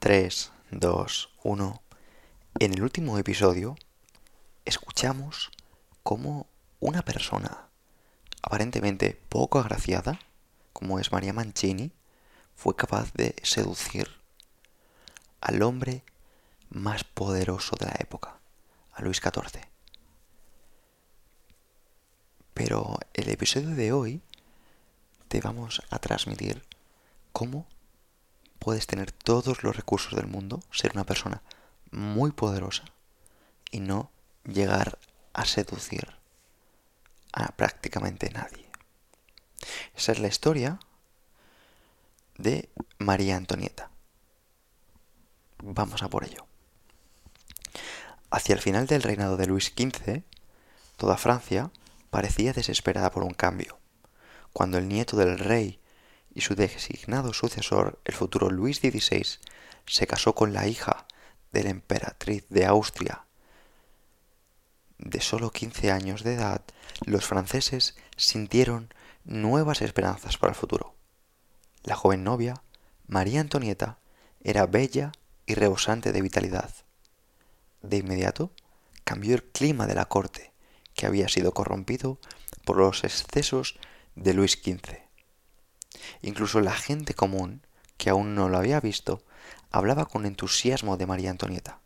3, 2, 1. En el último episodio escuchamos cómo una persona aparentemente poco agraciada, como es María Mancini, fue capaz de seducir al hombre más poderoso de la época, a Luis XIV. Pero el episodio de hoy te vamos a transmitir cómo puedes tener todos los recursos del mundo, ser una persona muy poderosa y no llegar a seducir a prácticamente nadie. Esa es la historia de María Antonieta. Vamos a por ello. Hacia el final del reinado de Luis XV, toda Francia parecía desesperada por un cambio. Cuando el nieto del rey y su designado sucesor, el futuro Luis XVI, se casó con la hija de la emperatriz de Austria de solo 15 años de edad, los franceses sintieron nuevas esperanzas para el futuro. La joven novia, María Antonieta, era bella y rebosante de vitalidad. De inmediato cambió el clima de la corte, que había sido corrompido por los excesos de Luis XV. Incluso la gente común, que aún no lo había visto, hablaba con entusiasmo de María Antonieta.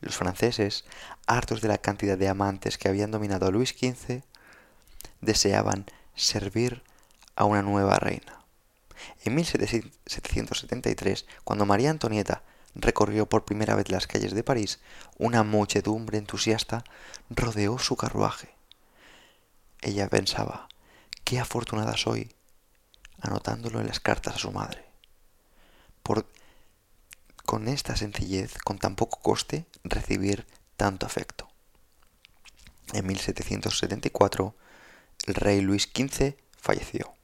Los franceses, hartos de la cantidad de amantes que habían dominado a Luis XV, deseaban servir a una nueva reina. En 1773, cuando María Antonieta recorrió por primera vez las calles de París, una muchedumbre entusiasta rodeó su carruaje. Ella pensaba, qué afortunada soy anotándolo en las cartas a su madre. Por, con esta sencillez, con tan poco coste, recibir tanto afecto. En 1774, el rey Luis XV falleció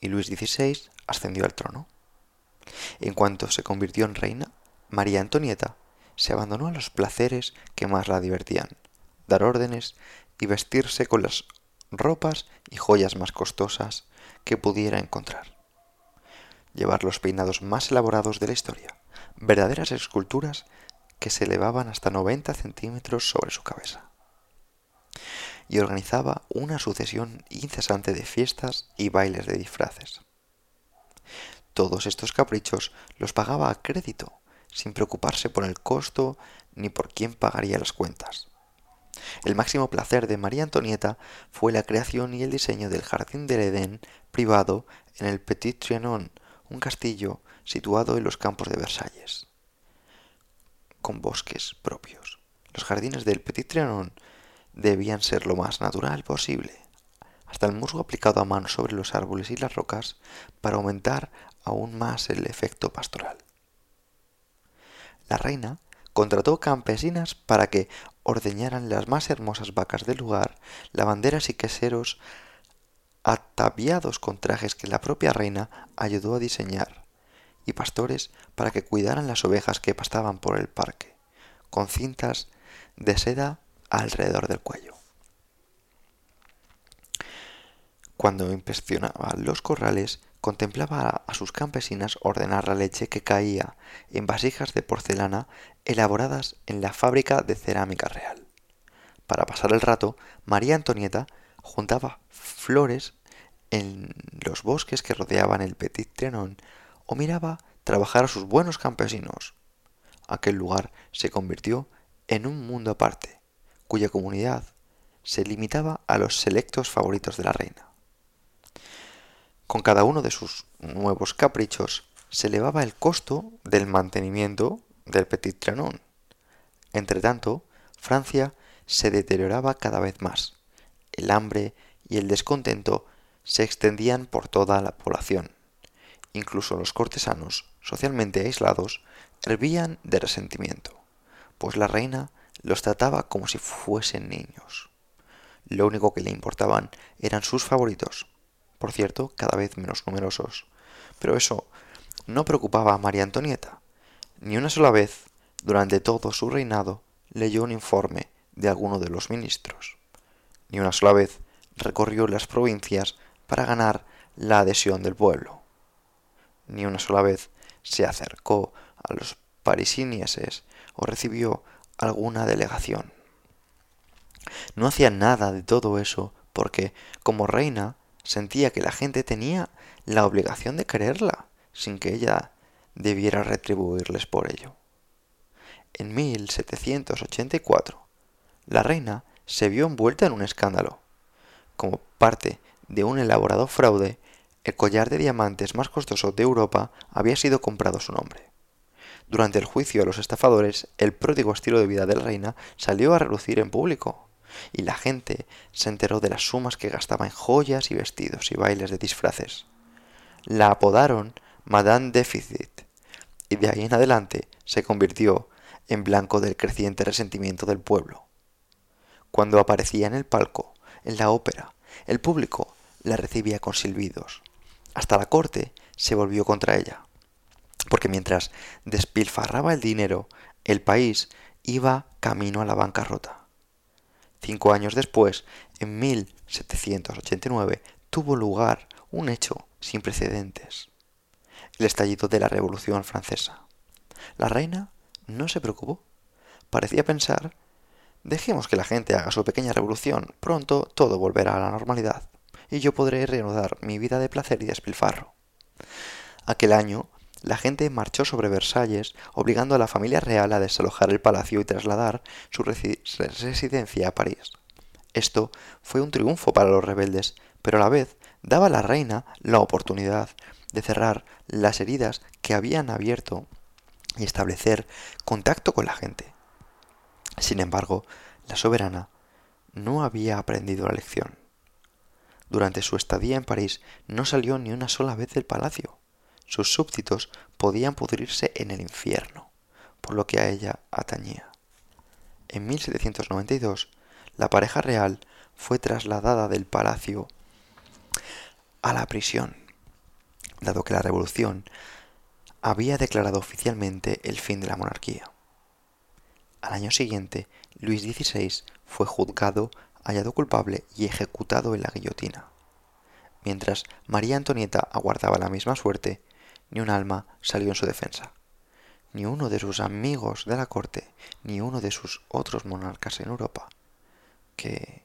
y Luis XVI ascendió al trono. En cuanto se convirtió en reina, María Antonieta se abandonó a los placeres que más la divertían, dar órdenes y vestirse con las ropas y joyas más costosas que pudiera encontrar. Llevar los peinados más elaborados de la historia, verdaderas esculturas que se elevaban hasta 90 centímetros sobre su cabeza. Y organizaba una sucesión incesante de fiestas y bailes de disfraces. Todos estos caprichos los pagaba a crédito, sin preocuparse por el costo ni por quién pagaría las cuentas. El máximo placer de María Antonieta fue la creación y el diseño del Jardín del Edén privado en el Petit Trianon, un castillo situado en los campos de Versalles, con bosques propios. Los jardines del Petit Trianon debían ser lo más natural posible, hasta el musgo aplicado a mano sobre los árboles y las rocas para aumentar aún más el efecto pastoral. La reina contrató campesinas para que ordeñaran las más hermosas vacas del lugar, lavanderas y queseros ataviados con trajes que la propia reina ayudó a diseñar, y pastores para que cuidaran las ovejas que pastaban por el parque, con cintas de seda alrededor del cuello. Cuando inspeccionaba los corrales, contemplaba a sus campesinas ordenar la leche que caía en vasijas de porcelana elaboradas en la fábrica de cerámica real. Para pasar el rato, María Antonieta juntaba flores en los bosques que rodeaban el Petit Trianon o miraba trabajar a sus buenos campesinos. Aquel lugar se convirtió en un mundo aparte, cuya comunidad se limitaba a los selectos favoritos de la reina. Con cada uno de sus nuevos caprichos se elevaba el costo del mantenimiento del Petit Trianon. Entretanto, Francia se deterioraba cada vez más. El hambre y el descontento se extendían por toda la población. Incluso los cortesanos socialmente aislados, hervían de resentimiento, pues la reina los trataba como si fuesen niños. Lo único que le importaban eran sus favoritos, por cierto, cada vez menos numerosos. Pero eso no preocupaba a María Antonieta. Ni una sola vez, durante todo su reinado, leyó un informe de alguno de los ministros. Ni una sola vez recorrió las provincias para ganar la adhesión del pueblo. Ni una sola vez se acercó a los parisinieses o recibió alguna delegación. No hacía nada de todo eso porque, como reina, sentía que la gente tenía la obligación de quererla, sin que ella debiera retribuirles por ello. En 1784, la reina se vio envuelta en un escándalo. Como parte de un elaborado fraude, el collar de diamantes más costoso de Europa había sido comprado a su nombre. Durante el juicio a los estafadores, el pródigo estilo de vida de la reina salió a relucir en público, y la gente se enteró de las sumas que gastaba en joyas y vestidos y bailes de disfraces. La apodaron Madame Déficit, y de ahí en adelante se convirtió en blanco del creciente resentimiento del pueblo. Cuando aparecía en el palco, en la ópera, el público la recibía con silbidos. Hasta la corte se volvió contra ella, porque mientras despilfarraba el dinero, el país iba camino a la bancarrota. Cinco años después, en 1789, tuvo lugar un hecho sin precedentes, el estallido de la Revolución Francesa. La reina no se preocupó. Parecía pensar, dejemos que la gente haga su pequeña revolución, pronto todo volverá a la normalidad, y yo podré reanudar mi vida de placer y despilfarro. Aquel año, la gente marchó sobre Versalles, obligando a la familia real a desalojar el palacio y trasladar su residencia a París. Esto fue un triunfo para los rebeldes, pero a la vez daba a la reina la oportunidad de cerrar las heridas que habían abierto y establecer contacto con la gente. Sin embargo, la soberana no había aprendido la lección. Durante su estadía en París no salió ni una sola vez del palacio. Sus súbditos podían pudrirse en el infierno, por lo que a ella atañía. En 1792, la pareja real fue trasladada del palacio a la prisión, dado que la revolución había declarado oficialmente el fin de la monarquía. Al año siguiente, Luis XVI fue juzgado, hallado culpable y ejecutado en la guillotina. Mientras María Antonieta aguardaba la misma suerte, ni un alma salió en su defensa. Ni uno de sus amigos de la corte, ni uno de sus otros monarcas en Europa, que,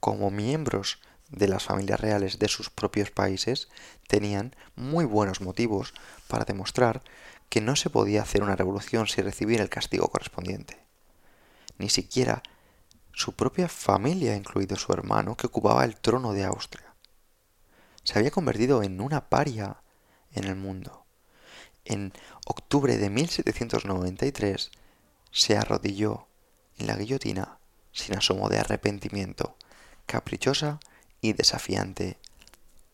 como miembros de las familias reales de sus propios países tenían muy buenos motivos para demostrar que no se podía hacer una revolución sin recibir el castigo correspondiente. Ni siquiera su propia familia, incluido su hermano, que ocupaba el trono de Austria. Se había convertido en una paria en el mundo. En octubre de 1793 se arrodilló en la guillotina sin asomo de arrepentimiento, caprichosa y desafiante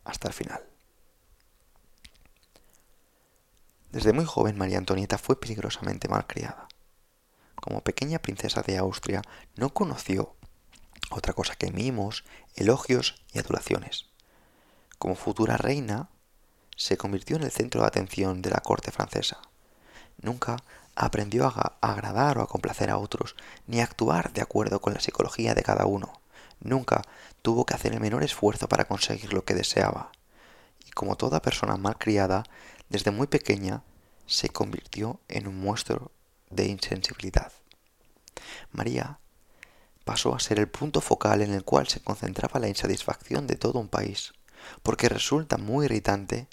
hasta el final. Desde muy joven María Antonieta fue peligrosamente malcriada. Como pequeña princesa de Austria no conoció otra cosa que mimos, elogios y adulaciones. Como futura reina, se convirtió en el centro de atención de la corte francesa. Nunca aprendió a agradar o a complacer a otros, ni a actuar de acuerdo con la psicología de cada uno. Nunca tuvo que hacer el menor esfuerzo para conseguir lo que deseaba. Y como toda persona mal criada, desde muy pequeña se convirtió en un monstruo de insensibilidad. María pasó a ser el punto focal en el cual se concentraba la insatisfacción de todo un país, porque resulta muy irritante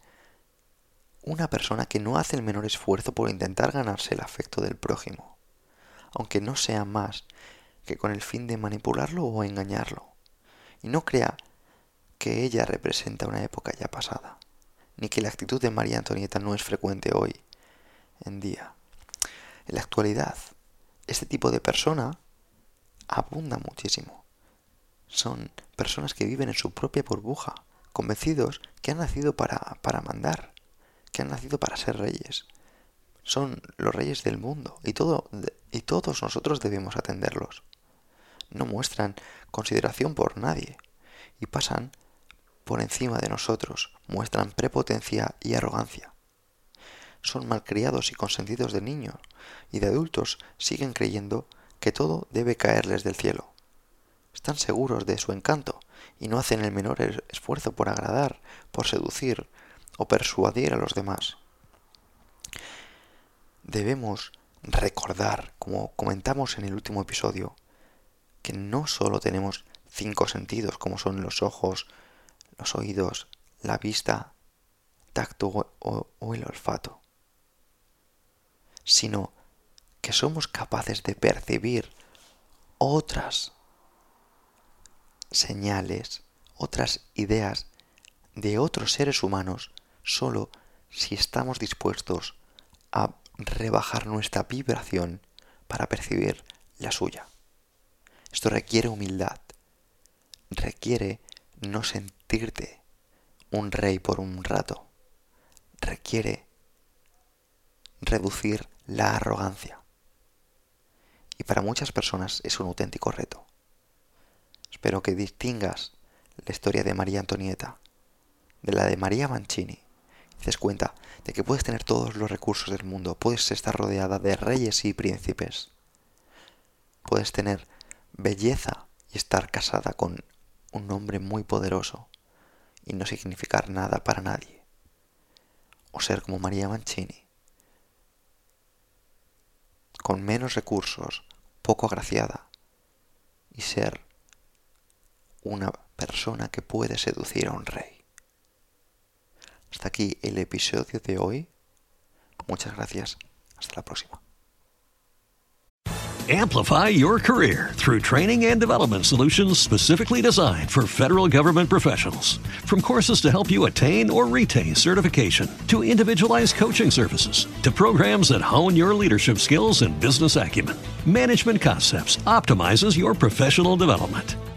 una persona que no hace el menor esfuerzo por intentar ganarse el afecto del prójimo, aunque no sea más que con el fin de manipularlo o engañarlo. Y no crea que ella representa una época ya pasada, ni que la actitud de María Antonieta no es frecuente hoy en día. En la actualidad, este tipo de persona abunda muchísimo. Son personas que viven en su propia burbuja, convencidos que han nacido para, para mandar, que han nacido para ser reyes. Son los reyes del mundo y, todo, y todos nosotros debemos atenderlos. No muestran consideración por nadie y pasan por encima de nosotros, muestran prepotencia y arrogancia. Son malcriados y consentidos de niños y de adultos siguen creyendo que todo debe caerles del cielo. Están seguros de su encanto y no hacen el menor esfuerzo por agradar, por seducir o persuadir a los demás. Debemos recordar, como comentamos en el último episodio, que no solo tenemos cinco sentidos como son los ojos, los oídos, la vista, tacto o, o el olfato, sino que somos capaces de percibir otras señales, otras ideas de otros seres humanos solo si estamos dispuestos a rebajar nuestra vibración para percibir la suya. Esto requiere humildad, requiere no sentirte un rey por un rato, requiere reducir la arrogancia. Y para muchas personas es un auténtico reto. Espero que distingas la historia de María Antonieta de la de María Mancini des cuenta de que puedes tener todos los recursos del mundo, puedes estar rodeada de reyes y príncipes, puedes tener belleza y estar casada con un hombre muy poderoso y no significar nada para nadie, o ser como María Mancini, con menos recursos, poco agraciada, y ser una persona que puede seducir a un rey. Hasta aquí el episodio de hoy. Muchas gracias. Hasta la próxima. Amplify your career through training and development solutions specifically designed for federal government professionals. From courses to help you attain or retain certification, to individualized coaching services, to programs that hone your leadership skills and business acumen, Management Concepts optimizes your professional development.